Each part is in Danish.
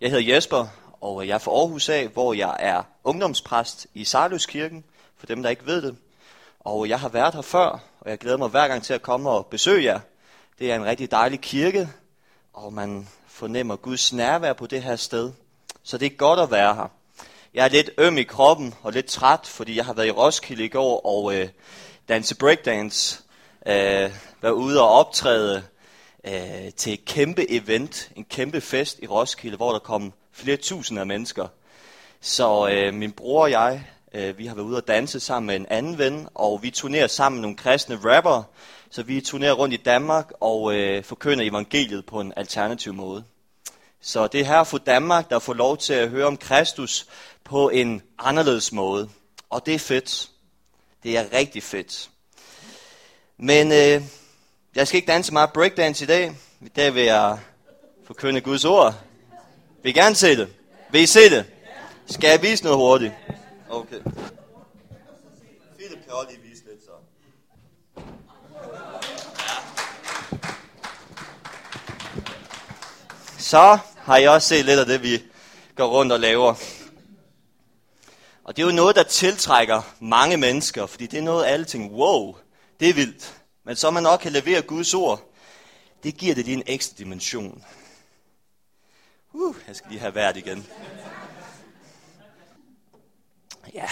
Jeg hedder Jesper, og jeg er fra Aarhus af, hvor jeg er ungdomspræst i Sarløskirken, for dem, der ikke ved det. Og jeg har været her før, og jeg glæder mig hver gang til at komme og besøge jer. Det er en rigtig dejlig kirke, og man fornemmer Guds nærvær på det her sted. Så det er godt at være her. Jeg er lidt øm i kroppen og lidt træt, fordi jeg har været i Roskilde i går og øh, danse breakdance. Øh, været ude og optræde øh, til et kæmpe event, en kæmpe fest i Roskilde, hvor der kom flere tusinder af mennesker. Så øh, min bror og jeg, øh, vi har været ude og danse sammen med en anden ven, og vi turnerer sammen med nogle kristne rapper. Så vi turnerer rundt i Danmark og øh, forkynder evangeliet på en alternativ måde. Så det er her for Danmark, der får lov til at høre om Kristus på en anderledes måde. Og det er fedt. Det er rigtig fedt. Men øh, jeg skal ikke danse meget breakdance i dag. I dag vil jeg forkynde Guds ord. Vil I gerne se det? Vil I se det? Skal jeg vise noget hurtigt? Okay. Philip kan også lige vise lidt så. Så har jeg også set lidt af det, vi går rundt og laver. Og det er jo noget, der tiltrækker mange mennesker, fordi det er noget, alle tænker, wow, det er vildt. Men så man nok kan levere Guds ord, det giver det lige en ekstra dimension. Uh, jeg skal lige have været igen. Ja,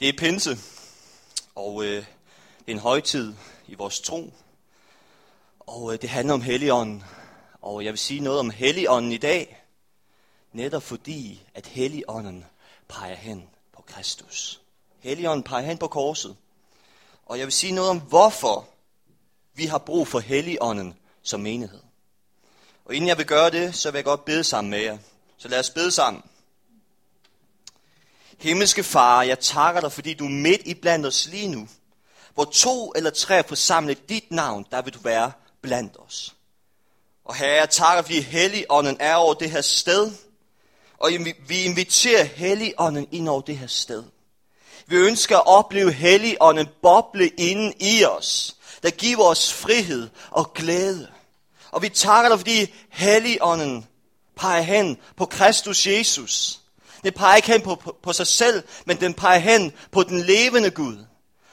det er pinse, og øh, det er en højtid i vores tro. Og øh, det handler om Helligånden. Og jeg vil sige noget om Helligånden i dag, netop fordi, at Helligånden peger hen på Kristus. Helligånden peger hen på korset. Og jeg vil sige noget om, hvorfor vi har brug for Helligånden som menighed. Og inden jeg vil gøre det, så vil jeg godt bede sammen med jer. Så lad os bede sammen. Himmelske Far, jeg takker dig, fordi du er midt i blandt os lige nu. Hvor to eller tre forsamlet dit navn, der vil du være blandt os. Og herre, jeg takker, fordi Helligånden er over det her sted. Og vi inviterer Helligånden ind over det her sted. Vi ønsker at opleve Helligånden boble inden i os, der giver os frihed og glæde. Og vi takker dig, fordi Helligånden peger hen på Kristus Jesus. Det peger ikke hen på, på, på sig selv, men den peger hen på den levende Gud.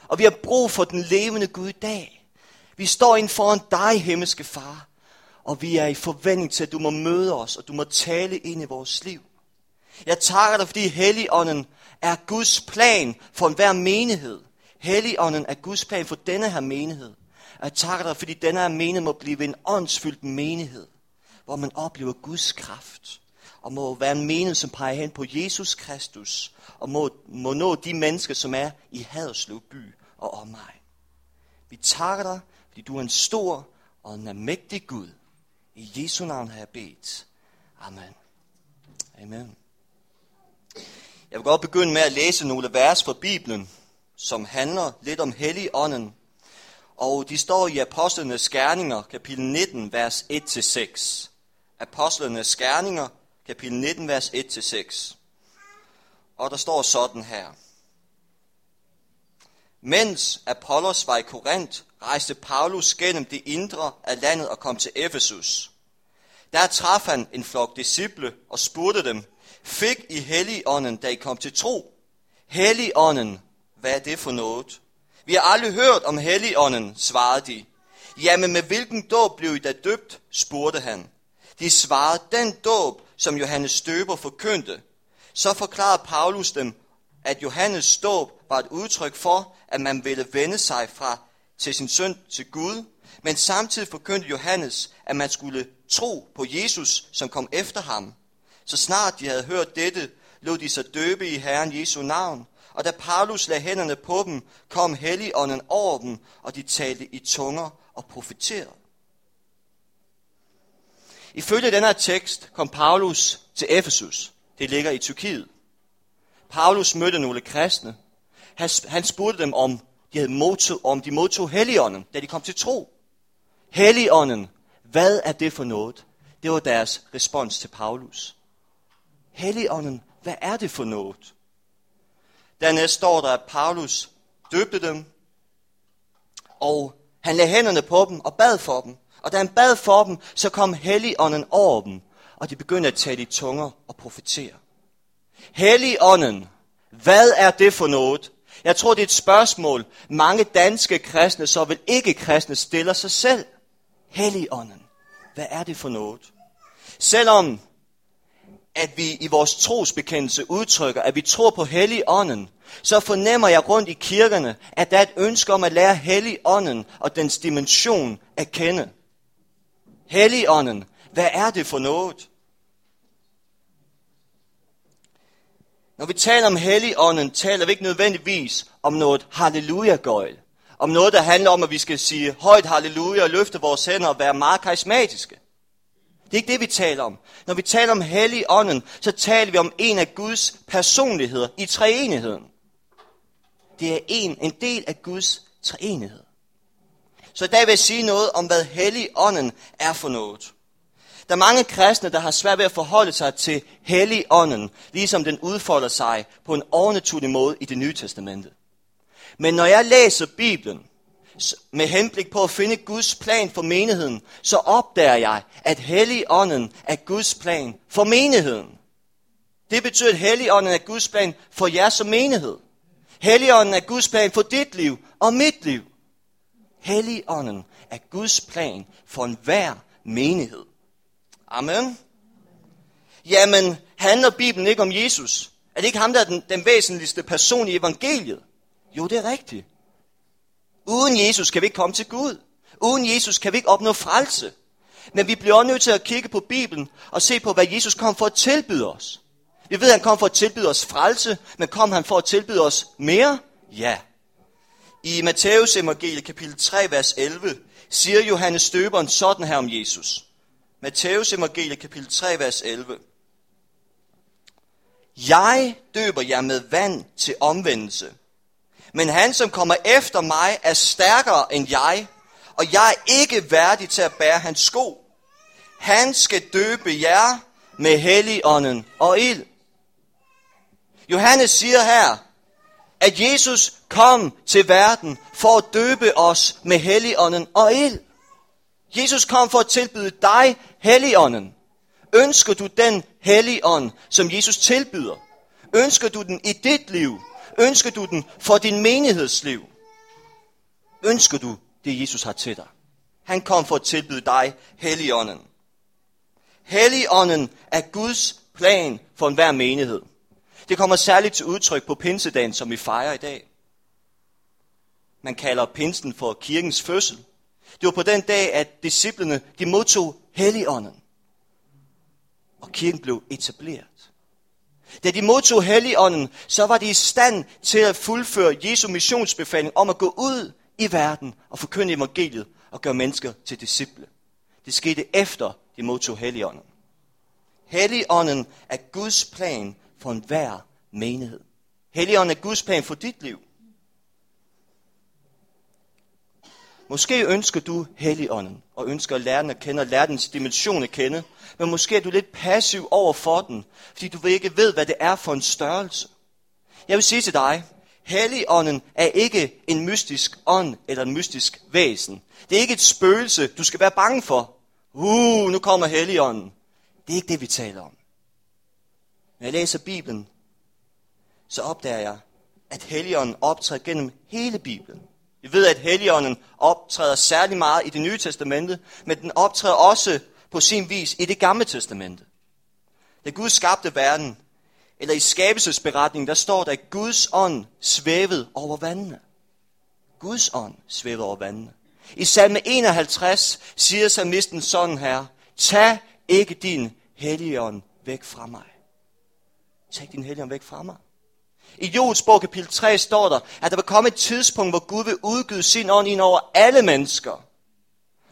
Og vi har brug for den levende Gud i dag. Vi står ind foran dig, himmelske far. Og vi er i forventning til, at du må møde os, og du må tale ind i vores liv. Jeg takker dig, fordi Helligånden er Guds plan for enhver menighed. Helligånden er Guds plan for denne her menighed. Jeg takker dig, fordi denne her menighed må blive en åndsfyldt menighed, hvor man oplever Guds kraft, og må være en menighed, som peger hen på Jesus Kristus, og må, må nå de mennesker, som er i Haderslev by og omegn. Vi takker dig, fordi du er en stor og en mægtig Gud. I Jesu navn har jeg bedt. Amen. Amen. Jeg vil godt begynde med at læse nogle vers fra Bibelen, som handler lidt om Helligånden. Og de står i Apostlenes Gerninger, kapitel 19, vers 1-6. Apostlenes Gerninger, kapitel 19, vers 1-6. Og der står sådan her. Mens Apollos var i Korinth, rejste Paulus gennem det indre af landet og kom til Efesus. Der traf han en flok disciple og spurgte dem, fik I Helligånden, da I kom til tro? Helligånden, hvad er det for noget? Vi har aldrig hørt om Helligånden, svarede de. Jamen med hvilken dåb blev I da døbt, spurgte han. De svarede, den dåb, som Johannes Støber forkyndte. Så forklarede Paulus dem, at Johannes dåb var et udtryk for, at man ville vende sig fra til sin søn til Gud, men samtidig forkyndte Johannes, at man skulle tro på Jesus, som kom efter ham. Så snart de havde hørt dette, lod de sig døbe i Herren Jesu navn. Og da Paulus lagde hænderne på dem, kom Helligånden over dem, og de talte i tunger og profeterede. Ifølge den her tekst kom Paulus til Efesus. Det ligger i Tyrkiet. Paulus mødte nogle kristne. Han spurgte dem, om de, havde modtog, om de modtog Helligånden, da de kom til tro. Helligånden, hvad er det for noget? Det var deres respons til Paulus. Helligånden, hvad er det for noget? Dernæst står der, at Paulus døbte dem, og han lagde hænderne på dem og bad for dem. Og da han bad for dem, så kom Helligånden over dem. og de begyndte at tale i tunger og profetere. Helligånden, hvad er det for noget? Jeg tror, det er et spørgsmål, mange danske kristne, så vil ikke kristne, stiller sig selv. Helligånden, hvad er det for noget? Selvom at vi i vores trosbekendelse udtrykker, at vi tror på Helligånden, så fornemmer jeg rundt i kirkerne, at der er et ønske om at lære Helligånden og dens dimension at kende. Helligånden, hvad er det for noget? Når vi taler om Helligånden, taler vi ikke nødvendigvis om noget halleluja-gøjl. Om noget, der handler om, at vi skal sige højt halleluja og løfte vores hænder og være meget karismatiske. Det er ikke det, vi taler om. Når vi taler om Helligånden, så taler vi om en af Guds personligheder i treenigheden. Det er en, en del af Guds treenighed. Så i dag vil jeg sige noget om, hvad Helligånden er for noget. Der er mange kristne, der har svært ved at forholde sig til Helligånden, ligesom den udfolder sig på en overnaturlig måde i det nye testamente. Men når jeg læser Bibelen, med henblik på at finde Guds plan for menigheden, så opdager jeg, at Helligånden er Guds plan for menigheden. Det betyder, at Helligånden er Guds plan for jer som menighed. Helligånden er Guds plan for dit liv og mit liv. Helligånden er Guds plan for enhver menighed. Amen. Jamen, handler Bibelen ikke om Jesus? Er det ikke ham, der er den, den væsentligste person i evangeliet? Jo, det er rigtigt. Uden Jesus kan vi ikke komme til Gud. Uden Jesus kan vi ikke opnå frelse. Men vi bliver også nødt til at kigge på Bibelen og se på, hvad Jesus kom for at tilbyde os. Vi ved, at han kom for at tilbyde os frelse, men kom han for at tilbyde os mere? Ja. I Matteus evangelie kapitel 3, vers 11, siger Johannes Støberen sådan her om Jesus. Matteus evangelie kapitel 3, vers 11. Jeg døber jer med vand til omvendelse. Men han, som kommer efter mig, er stærkere end jeg, og jeg er ikke værdig til at bære hans sko. Han skal døbe jer med helligånden og ild. Johannes siger her, at Jesus kom til verden for at døbe os med helligånden og ild. Jesus kom for at tilbyde dig helligånden. Ønsker du den helligånd, som Jesus tilbyder? Ønsker du den i dit liv? Ønsker du den for din menighedsliv? Ønsker du det, Jesus har til dig? Han kom for at tilbyde dig helligånden. Helligånden er Guds plan for enhver menighed. Det kommer særligt til udtryk på pinsedagen, som vi fejrer i dag. Man kalder pinsen for kirkens fødsel. Det var på den dag, at disciplene de modtog helligånden. Og kirken blev etableret. Da de modtog helligånden, så var de i stand til at fuldføre Jesu missionsbefaling om at gå ud i verden og forkynde evangeliet og gøre mennesker til disciple. Det skete efter de modtog helligånden. Helligånden er Guds plan for enhver menighed. Helligånden er Guds plan for dit liv. Måske ønsker du Helligånden, og ønsker at lære den at kende, og lære dens dimension at kende. Men måske er du lidt passiv over for den, fordi du ikke ved, hvad det er for en størrelse. Jeg vil sige til dig, Helligånden er ikke en mystisk ånd eller en mystisk væsen. Det er ikke et spøgelse, du skal være bange for. Uh, nu kommer Helligånden. Det er ikke det, vi taler om. Når jeg læser Bibelen, så opdager jeg, at Helligånden optræder gennem hele Bibelen. Vi ved, at Helligånden optræder særlig meget i det nye testamente, men den optræder også på sin vis i det gamle testamente. Da Gud skabte verden, eller i skabelsesberetningen, der står der, at Guds ånd svævede over vandene. Guds ånd svævede over vandene. I salme 51 siger salmisten sådan her, tag ikke din helligånd væk fra mig. Tag din helligånd væk fra mig. I Joels bog kapitel 3 står der, at der vil komme et tidspunkt, hvor Gud vil udgyde sin ånd ind over alle mennesker.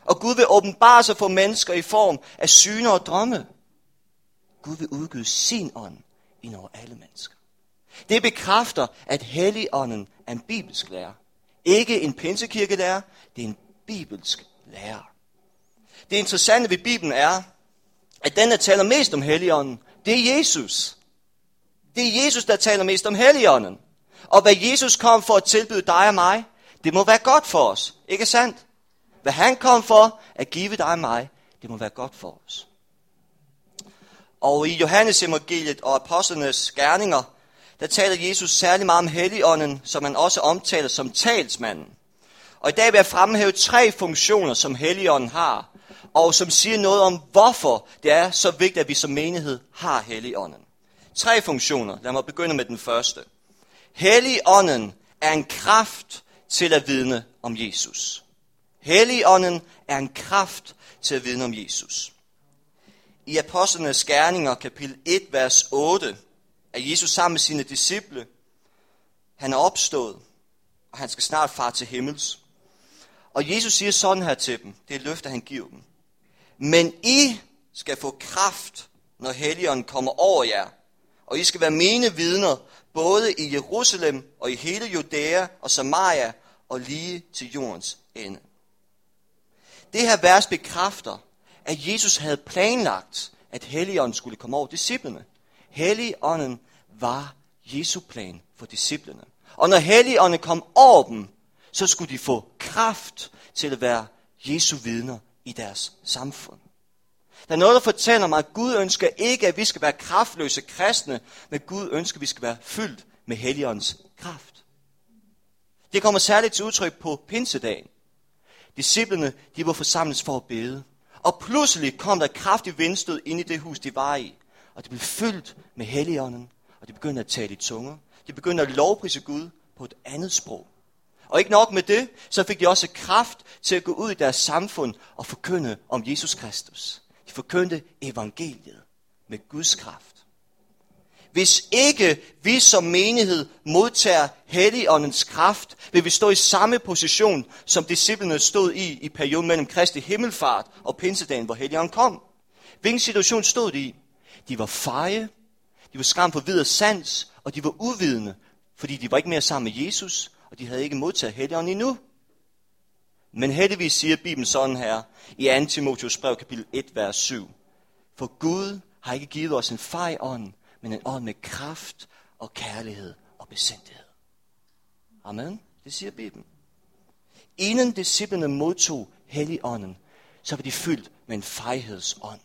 Og Gud vil åbenbare sig for mennesker i form af syner og drømme. Gud vil udgyde sin ånd ind over alle mennesker. Det bekræfter, at Helligånden er en bibelsk lærer. Ikke en pinsekirkelærer, det er en bibelsk lærer. Det interessante ved Bibelen er, at den, der taler mest om Helligånden, det er Jesus. Det er Jesus, der taler mest om Helligånden. Og hvad Jesus kom for at tilbyde dig og mig, det må være godt for os. Ikke sandt? Hvad han kom for at give dig og mig, det må være godt for os. Og i Johannes evangeliet og apostlenes gerninger, der taler Jesus særlig meget om Helligånden, som han også omtaler som talsmanden. Og i dag vil jeg fremhæve tre funktioner, som Helligånden har, og som siger noget om, hvorfor det er så vigtigt, at vi som menighed har Helligånden. Tre funktioner. Lad mig begynde med den første. Helligånden er en kraft til at vidne om Jesus. Helligånden er en kraft til at vidne om Jesus. I Apostlenes Gerninger, kapitel 1, vers 8, er Jesus sammen med sine disciple. Han er opstået, og han skal snart far til himmels. Og Jesus siger sådan her til dem, det er løfter, han giver dem. Men I skal få kraft, når Helligånden kommer over jer, og I skal være mine vidner, både i Jerusalem og i hele Judæa og Samaria og lige til jordens ende. Det her vers bekræfter, at Jesus havde planlagt, at Helligånden skulle komme over disciplene. Helligånden var Jesu plan for disciplene. Og når Helligånden kom over dem, så skulle de få kraft til at være Jesu vidner i deres samfund. Der er noget, der fortæller mig, at Gud ønsker ikke, at vi skal være kraftløse kristne, men Gud ønsker, at vi skal være fyldt med Helligåndens kraft. Det kommer særligt til udtryk på pinsedagen. Disciplerne, de var forsamlet for at bede. Og pludselig kom der kraftig vindstød ind i det hus, de var i. Og de blev fyldt med Helligånden, og de begyndte at tale i tunger. De begyndte at lovprise Gud på et andet sprog. Og ikke nok med det, så fik de også kraft til at gå ud i deres samfund og forkynde om Jesus Kristus. De forkyndte evangeliet med Guds kraft. Hvis ikke vi som menighed modtager Helligåndens kraft, vil vi stå i samme position, som disciplene stod i i perioden mellem Kristi himmelfart og pinsedagen, hvor Helligånden kom. Hvilken situation stod de i? De var feje, de var skræmt for videre sans, og de var uvidende, fordi de var ikke mere sammen med Jesus, og de havde ikke modtaget Helligånden endnu. Men heldigvis siger Bibelen sådan her i 2. Timotheus brev kapitel 1, vers 7. For Gud har ikke givet os en fej ånd, men en ånd med kraft og kærlighed og besindighed. Amen. Det siger Bibelen. Inden disciplene modtog Helligånden, så var de fyldt med en fejhedsånd.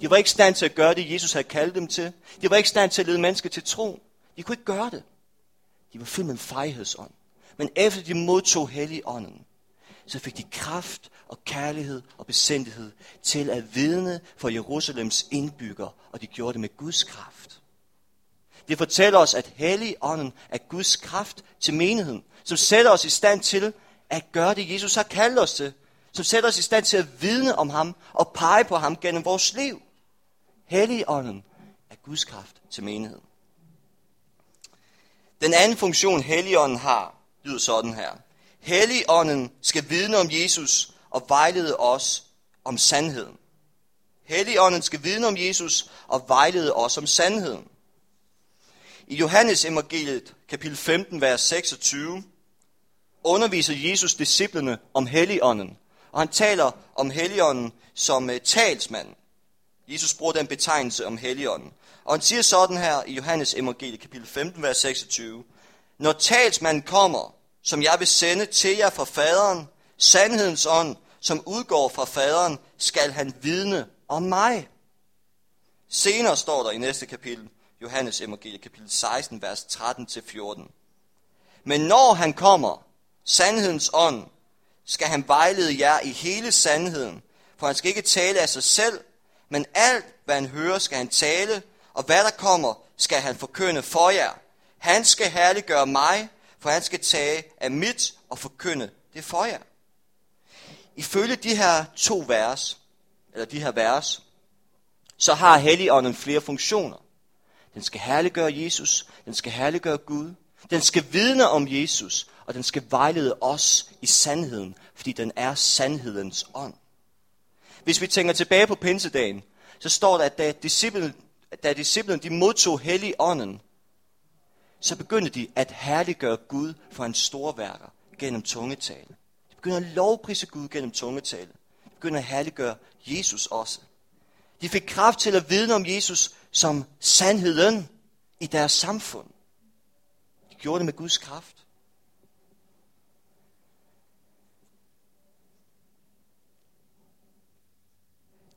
De var ikke i stand til at gøre det, Jesus havde kaldt dem til. De var ikke i stand til at lede mennesker til tro. De kunne ikke gøre det. De var fyldt med en fejhedsånd. Men efter de modtog Helligånden, så fik de kraft og kærlighed og besindighed til at vidne for Jerusalems indbygger, og de gjorde det med Guds kraft. Det fortæller os, at Helligånden er Guds kraft til menigheden, som sætter os i stand til at gøre det, Jesus har kaldt os til, som sætter os i stand til at vidne om ham og pege på ham gennem vores liv. Helligånden er Guds kraft til menigheden. Den anden funktion, Helligånden har, lyder sådan her. Helligånden skal vidne om Jesus og vejlede os om sandheden. Helligånden skal vidne om Jesus og vejlede os om sandheden. I Johannes evangeliet, kapitel 15, vers 26, underviser Jesus disciplene om Helligånden, og han taler om Helligånden som øh, talsmand. Jesus bruger den betegnelse om Helligånden. Og han siger sådan her i Johannes evangeliet, kapitel 15, vers 26. Når talsmanden kommer, som jeg vil sende til jer fra faderen, sandhedens ånd, som udgår fra faderen, skal han vidne om mig. Senere står der i næste kapitel, Johannes evangeliet, kapitel 16, vers 13-14. Men når han kommer, sandhedens ånd, skal han vejlede jer i hele sandheden, for han skal ikke tale af sig selv, men alt, hvad han hører, skal han tale, og hvad der kommer, skal han forkynde for jer. Han skal herliggøre mig, for han skal tage af mit og forkynde det for jer. Ifølge de her to vers, eller de her vers, så har Helligånden flere funktioner. Den skal herliggøre Jesus, den skal herliggøre Gud, den skal vidne om Jesus, og den skal vejlede os i sandheden, fordi den er sandhedens ånd. Hvis vi tænker tilbage på pinsedagen, så står der, at da disciplen, da disciplen de modtog hellig ånden, så begyndte de at herliggøre Gud for hans store værker gennem tungetale. De begyndte at lovprise Gud gennem tungetale. De begyndte at herliggøre Jesus også. De fik kraft til at vidne om Jesus som sandheden i deres samfund. De gjorde det med Guds kraft.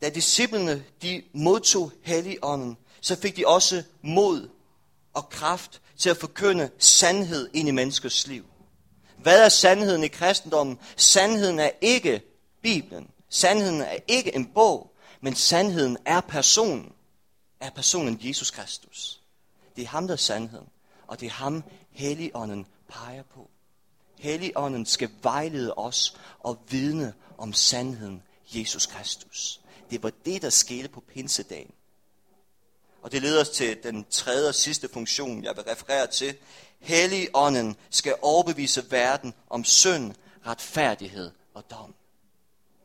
da disciplene de modtog Helligånden, så fik de også mod og kraft til at forkynde sandhed ind i menneskers liv. Hvad er sandheden i kristendommen? Sandheden er ikke Bibelen. Sandheden er ikke en bog, men sandheden er personen. Er personen Jesus Kristus. Det er ham, der er sandheden. Og det er ham, Helligånden peger på. Helligånden skal vejlede os og vidne om sandheden, Jesus Kristus. Det var det, der skete på pinsedagen. Og det leder os til den tredje og sidste funktion, jeg vil referere til. Helligånden skal overbevise verden om synd, retfærdighed og dom.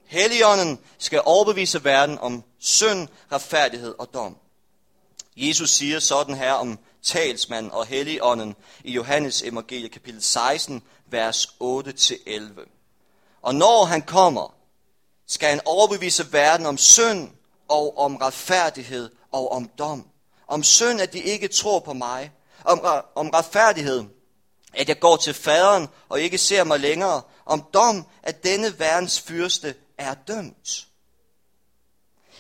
Helligånden skal overbevise verden om synd, retfærdighed og dom. Jesus siger sådan her om talsmanden og helligånden i Johannes evangelie kapitel 16, vers 8-11. Og når han kommer, skal han overbevise verden om synd og om retfærdighed og om dom. Om synd, at de ikke tror på mig. Om, om retfærdighed, at jeg går til faderen og ikke ser mig længere. Om dom, at denne verdens fyrste er dømt.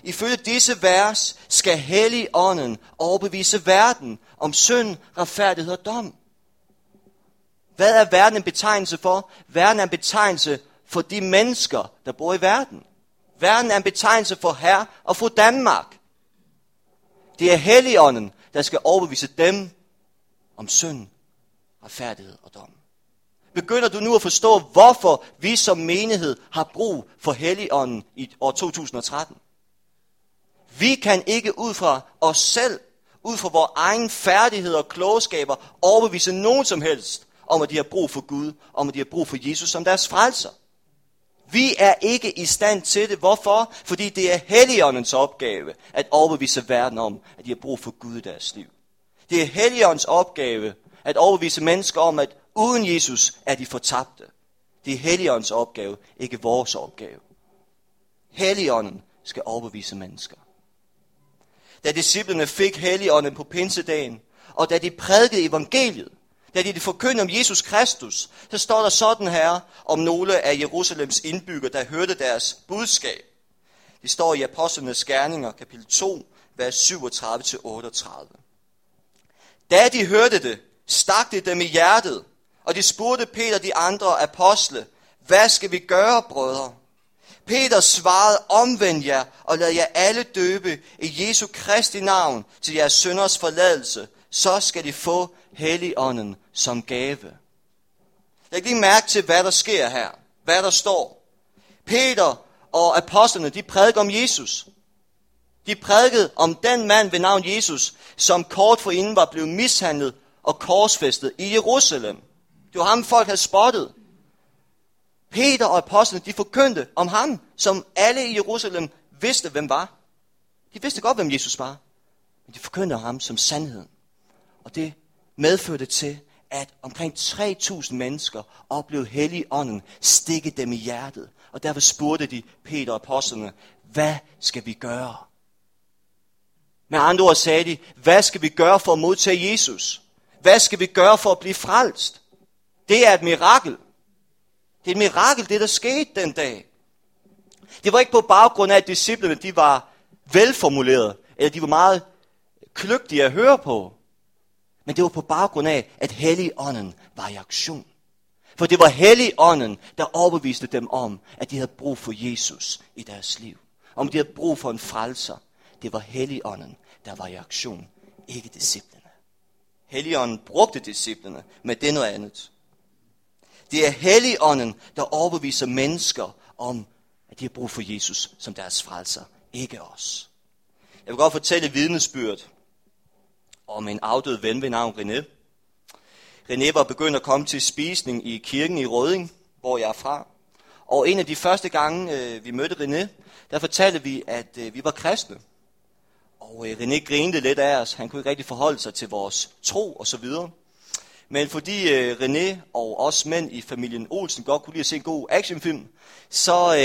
Ifølge disse vers skal Helligånden overbevise verden om synd, retfærdighed og dom. Hvad er verden en betegnelse for? Verden er en betegnelse for de mennesker, der bor i verden. Verden er en betegnelse for her og for Danmark. Det er Helligånden, der skal overbevise dem om synd, retfærdighed og dom. Begynder du nu at forstå, hvorfor vi som menighed har brug for Helligånden i år 2013? Vi kan ikke ud fra os selv, ud fra vores egen færdighed og klogskaber, overbevise nogen som helst om, at de har brug for Gud, om at de har brug for Jesus som deres frelser. Vi er ikke i stand til det. Hvorfor? Fordi det er Helligåndens opgave at overbevise verden om, at de har brug for Gud i deres liv. Det er Helligåndens opgave at overbevise mennesker om, at uden Jesus er de fortabte. Det er Helligåndens opgave, ikke vores opgave. Helligånden skal overbevise mennesker. Da disciplene fik Helligånden på pinsedagen, og da de prædikede evangeliet, da de forkyndte om Jesus Kristus, så står der sådan her om nogle af Jerusalems indbyggere, der hørte deres budskab. Det står i Apostlenes Gerninger, kapitel 2, vers 37-38. Da de hørte det, stak det dem i hjertet, og de spurgte Peter de andre apostle, hvad skal vi gøre, brødre? Peter svarede, omvend jer og lad jer alle døbe i Jesu Kristi navn til jeres sønders forladelse, så skal de få Helligånden som gave. Jeg lige mærke til, hvad der sker her. Hvad der står. Peter og apostlene, de prædikede om Jesus. De prædikede om den mand ved navn Jesus, som kort forinden var blevet mishandlet og korsfæstet i Jerusalem. Det var ham, folk havde spottet. Peter og apostlene, de forkyndte om ham, som alle i Jerusalem vidste, hvem var. De vidste godt, hvem Jesus var. Men de forkyndte om ham som sandheden. Og det medførte til, at omkring 3.000 mennesker oplevede hellig ånden stikke dem i hjertet. Og derfor spurgte de Peter og apostlene, hvad skal vi gøre? Med andre ord sagde de, hvad skal vi gøre for at modtage Jesus? Hvad skal vi gøre for at blive frelst? Det er et mirakel. Det er et mirakel, det der skete den dag. Det var ikke på baggrund af, at disciplene de var velformulerede, eller de var meget kløgtige at høre på. Men det var på baggrund af, at Helligånden var i aktion. For det var Helligånden, der overbeviste dem om, at de havde brug for Jesus i deres liv. Om de havde brug for en frelser. Det var Helligånden, der var i aktion, ikke disciplene. Helligånden brugte disciplene, men det er noget andet. Det er Helligånden, der overbeviser mennesker om, at de har brug for Jesus som deres frelser, ikke os. Jeg vil godt fortælle vidnesbyrd om en afdød ven ved navn René. René var begyndt at komme til spisning i kirken i Røding, hvor jeg er fra. Og en af de første gange, øh, vi mødte René, der fortalte vi, at øh, vi var kristne. Og øh, René grinede lidt af os. Han kunne ikke rigtig forholde sig til vores tro og så videre. Men fordi René og os mænd i familien Olsen godt kunne lide at se en god actionfilm, så,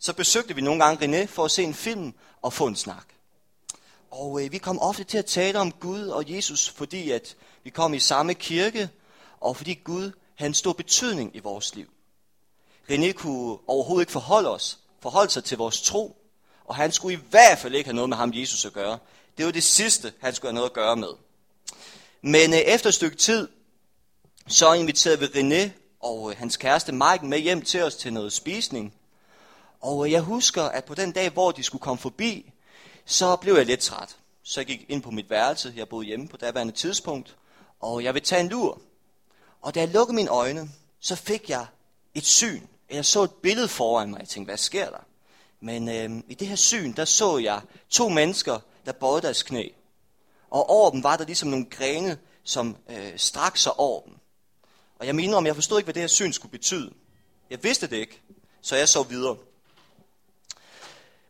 så besøgte vi nogle gange René for at se en film og få en snak. Og øh, vi kom ofte til at tale om Gud og Jesus, fordi at vi kom i samme kirke, og fordi Gud havde en stor betydning i vores liv. René kunne overhovedet ikke forholde os, forholde sig til vores tro, og han skulle i hvert fald ikke have noget med ham Jesus at gøre. Det var det sidste, han skulle have noget at gøre med. Men øh, efter et stykke tid, så inviterede vi René og øh, hans kæreste Mike med hjem til os til noget spisning. Og øh, jeg husker, at på den dag, hvor de skulle komme forbi, så blev jeg lidt træt. Så jeg gik ind på mit værelse, jeg boede hjemme på daværende tidspunkt, og jeg ville tage en lur. Og da jeg lukkede mine øjne, så fik jeg et syn. Jeg så et billede foran mig. Jeg tænkte, hvad sker der? Men øh, i det her syn, der så jeg to mennesker, der bøjede deres knæ. Og over dem var der ligesom nogle grene, som øh, strak sig over dem. Og jeg mener om, jeg forstod ikke, hvad det her syn skulle betyde. Jeg vidste det ikke, så jeg så videre.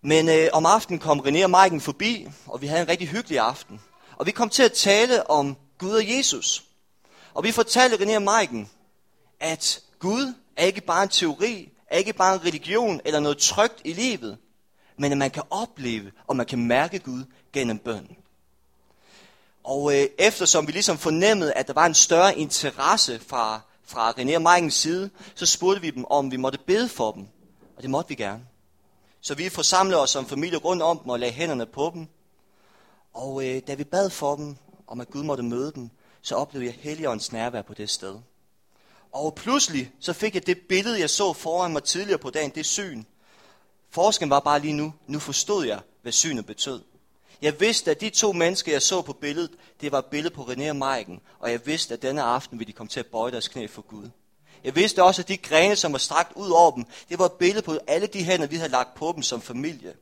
Men øh, om aftenen kom René og Maiken forbi, og vi havde en rigtig hyggelig aften. Og vi kom til at tale om Gud og Jesus. Og vi fortalte René og Maiken, at Gud er ikke bare en teori, er ikke bare en religion eller noget trygt i livet, men at man kan opleve og man kan mærke Gud gennem bøn. Og øh, eftersom vi ligesom fornemmede, at der var en større interesse fra, fra René og Maikens side, så spurgte vi dem, om vi måtte bede for dem. Og det måtte vi gerne. Så vi forsamlede os som familie rundt om dem og lagde hænderne på dem. Og øh, da vi bad for dem, om at Gud måtte møde dem, så oplevede jeg Helligåndens nærvær på det sted. Og pludselig så fik jeg det billede, jeg så foran mig tidligere på dagen, det syn. Forskellen var bare lige nu, nu forstod jeg, hvad synet betød. Jeg vidste, at de to mennesker, jeg så på billedet, det var et billede på René og Maiken, og jeg vidste, at denne aften ville de komme til at bøje deres knæ for Gud. Jeg vidste også, at de grene, som var strakt ud over dem, det var et billede på alle de hænder, vi havde lagt på dem som familie.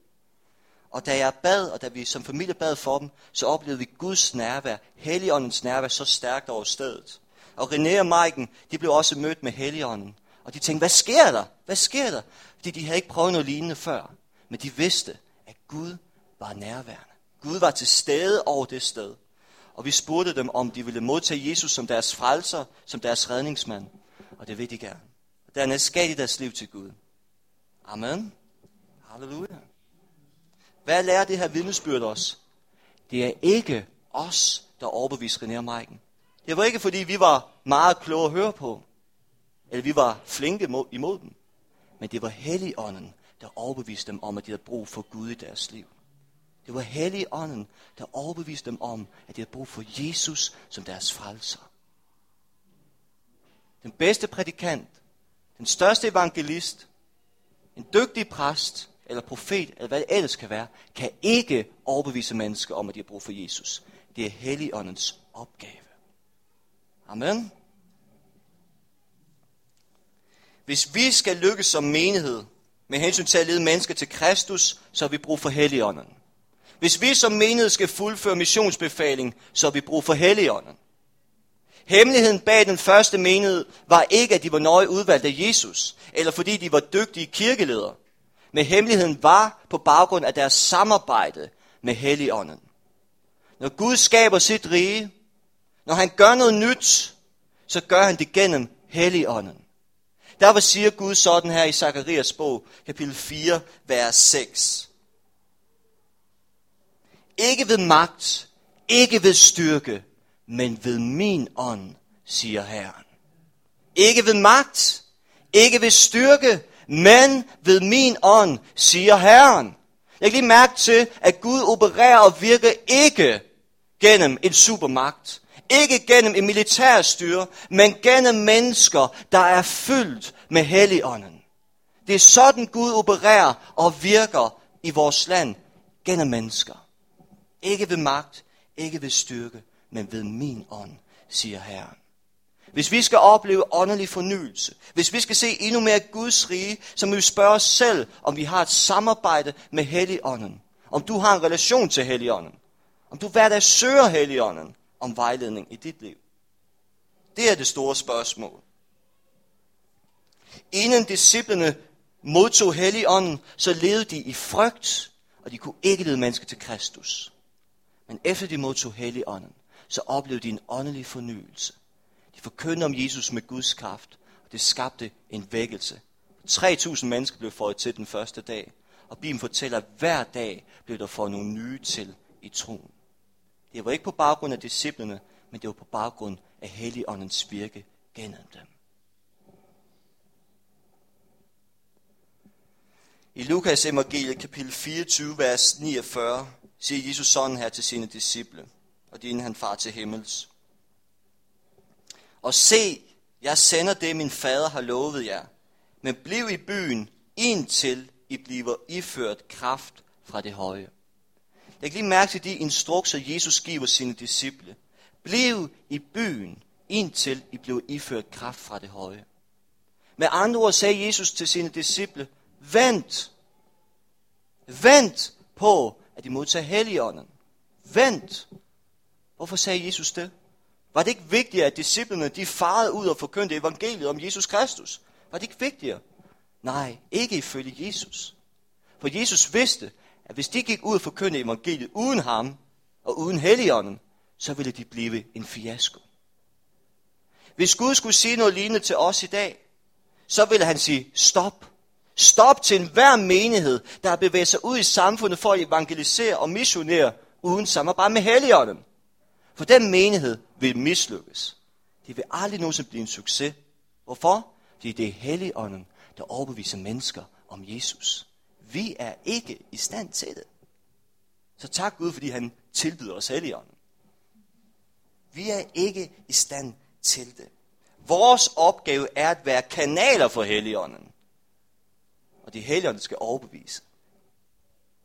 Og da jeg bad, og da vi som familie bad for dem, så oplevede vi Guds nærvær, Helligåndens nærvær, så stærkt over stedet. Og René og Maiken, de blev også mødt med Helligånden. Og de tænkte, hvad sker der? Hvad sker der? Fordi de havde ikke prøvet noget lignende før. Men de vidste, at Gud var nærværende. Gud var til stede over det sted. Og vi spurgte dem, om de ville modtage Jesus som deres frelser, som deres redningsmand. Og det vil de gerne. Dernæst skal de deres liv til Gud. Amen. Halleluja. Hvad lærer det her vidnesbyrd os? Det er ikke os, der overbeviser René og Maiken. Det var ikke, fordi vi var meget kloge at høre på, eller vi var flinke imod dem. Men det var Helligånden, der overbeviste dem om, at de havde brug for Gud i deres liv. Det var Helligånden, der overbeviste dem om, at de havde brug for Jesus som deres frelser. Den bedste prædikant, den største evangelist, en dygtig præst eller profet, eller hvad det ellers kan være, kan ikke overbevise mennesker om, at de har brug for Jesus. Det er Helligåndens opgave. Amen. Hvis vi skal lykkes som menighed med hensyn til at lede mennesker til Kristus, så har vi brug for Helligånden. Hvis vi som menighed skal fuldføre missionsbefaling, så har vi brug for Helligånden. Hemmeligheden bag den første menighed var ikke, at de var nøje udvalgt af Jesus, eller fordi de var dygtige kirkeledere. Men hemmeligheden var på baggrund af deres samarbejde med Helligånden. Når Gud skaber sit rige, når han gør noget nyt, så gør han det gennem Helligånden. Derfor siger Gud sådan her i Zakarias bog, kapitel 4, vers 6. Ikke ved magt, ikke ved styrke, men ved min ånd, siger Herren. Ikke ved magt, ikke ved styrke, men ved min ånd, siger Herren. Jeg kan lige mærke til, at Gud opererer og virker ikke gennem en supermagt. Ikke gennem en militærstyre, men gennem mennesker, der er fyldt med Helligånden. Det er sådan Gud opererer og virker i vores land gennem mennesker. Ikke ved magt, ikke ved styrke, men ved min ånd, siger Herren. Hvis vi skal opleve åndelig fornyelse, hvis vi skal se endnu mere Guds rige, så må vi spørge os selv, om vi har et samarbejde med Helligånden. Om du har en relation til Helligånden. Om du hver dag søger Helligånden om vejledning i dit liv. Det er det store spørgsmål. Inden disciplene modtog Helligånden, så levede de i frygt, og de kunne ikke lede mennesker til Kristus. Men efter de modtog Helligånden, så oplevede de en åndelig fornyelse. De forkyndte om Jesus med Guds kraft, og det skabte en vækkelse. 3.000 mennesker blev fået til den første dag, og Bibelen fortæller, at hver dag blev der fået nogle nye til i troen. Det var ikke på baggrund af disciplene, men det var på baggrund af Helligåndens virke gennem dem. I Lukas evangeliet kapitel 24, vers 49, siger Jesus sådan her til sine disciple, og det er han far til himmels. Og se, jeg sender det, min fader har lovet jer, men bliv i byen, indtil I bliver iført kraft fra det høje. Jeg kan lige mærke til de instrukser, Jesus giver sine disciple. Bliv i byen, indtil I bliver iført kraft fra det høje. Med andre ord sagde Jesus til sine disciple, vent, vent på, at I modtager helligånden. Vent. Hvorfor sagde Jesus det? Var det ikke vigtigere, at disciplene de farede ud og forkyndte evangeliet om Jesus Kristus? Var det ikke vigtigere? Nej, ikke ifølge Jesus. For Jesus vidste, at hvis de gik ud og forkyndte evangeliet uden ham og uden helligånden, så ville de blive en fiasko. Hvis Gud skulle sige noget lignende til os i dag, så ville han sige, stop. Stop til enhver menighed, der har bevæget sig ud i samfundet for at evangelisere og missionere uden samarbejde med helligånden. For den menighed vil mislykkes. Det vil aldrig nogensinde blive en succes. Hvorfor? Fordi det er helligånden, der overbeviser mennesker om Jesus. Vi er ikke i stand til det. Så tak Gud, fordi han tilbyder os helligånden. Vi er ikke i stand til det. Vores opgave er at være kanaler for Helligånden. Og det Helligånden skal overbevise.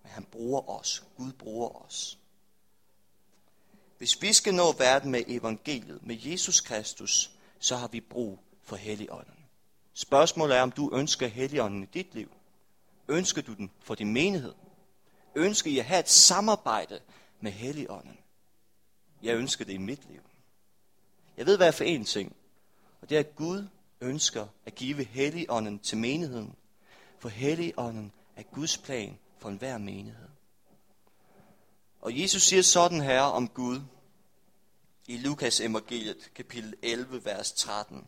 Men han bruger os. Gud bruger os. Hvis vi skal nå verden med evangeliet, med Jesus Kristus, så har vi brug for Helligånden. Spørgsmålet er, om du ønsker Helligånden i dit liv. Ønsker du den for din menighed? Ønsker I at have et samarbejde med Helligånden? Jeg ønsker det i mit liv. Jeg ved hvad for en ting, og det er, at Gud ønsker at give Helligånden til menigheden. For Helligånden er Guds plan for enhver menighed. Og Jesus siger sådan her om Gud i Lukas evangeliet, kapitel 11, vers 13.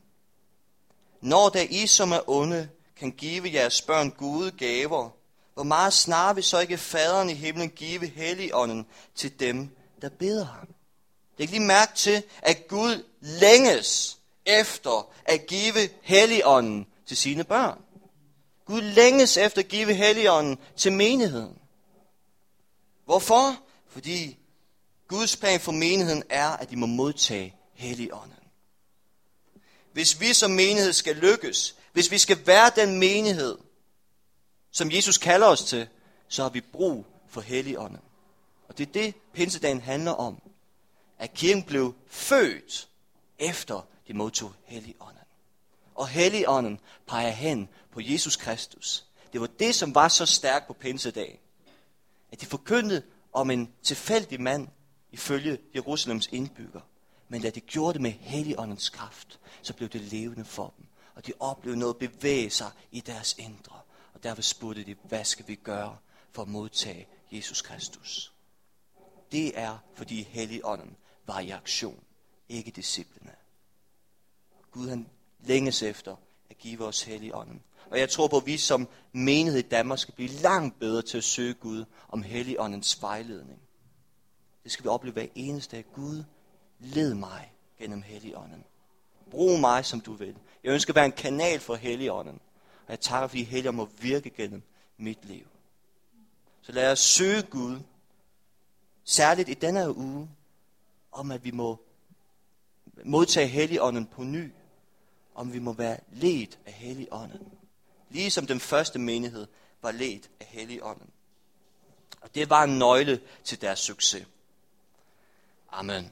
Når der I, som er onde, kan give jeres børn gode gaver, hvor meget snarere vil så ikke faderen i himlen give helligånden til dem, der beder ham? Det lige mærke til, at Gud længes efter at give helligånden til sine børn. Gud længes efter at give helligånden til menigheden. Hvorfor? Fordi Guds plan for menigheden er, at de må modtage helligånden. Hvis vi som menighed skal lykkes, hvis vi skal være den menighed, som Jesus kalder os til, så har vi brug for helligånden. Og det er det, pinsedagen handler om. At kirken blev født efter de modtog helligånden. Og helligånden peger hen på Jesus Kristus. Det var det, som var så stærkt på pinsedag. At de forkyndte om en tilfældig mand ifølge Jerusalems indbygger. Men da de gjorde det med helligåndens kraft, så blev det levende for dem. Og de oplevede noget bevæge sig i deres indre. Og derfor spurgte de, hvad skal vi gøre for at modtage Jesus Kristus? Det er, fordi helligånden var i aktion, ikke disciplene. Gud han længes efter at give os helligånden. Og jeg tror på, at vi som menighed i Danmark skal blive langt bedre til at søge Gud om helligåndens vejledning. Det skal vi opleve hver eneste dag. Gud, led mig gennem helligånden. Brug mig, som du vil. Jeg ønsker at være en kanal for helligånden. Og jeg takker, fordi helligånden må virke gennem mit liv. Så lad os søge Gud, særligt i denne uge, om at vi må modtage helligånden på ny. Om vi må være ledt af helligånden. Ligesom den første menighed var ledt af helligånden. Og det var en nøgle til deres succes. Amen.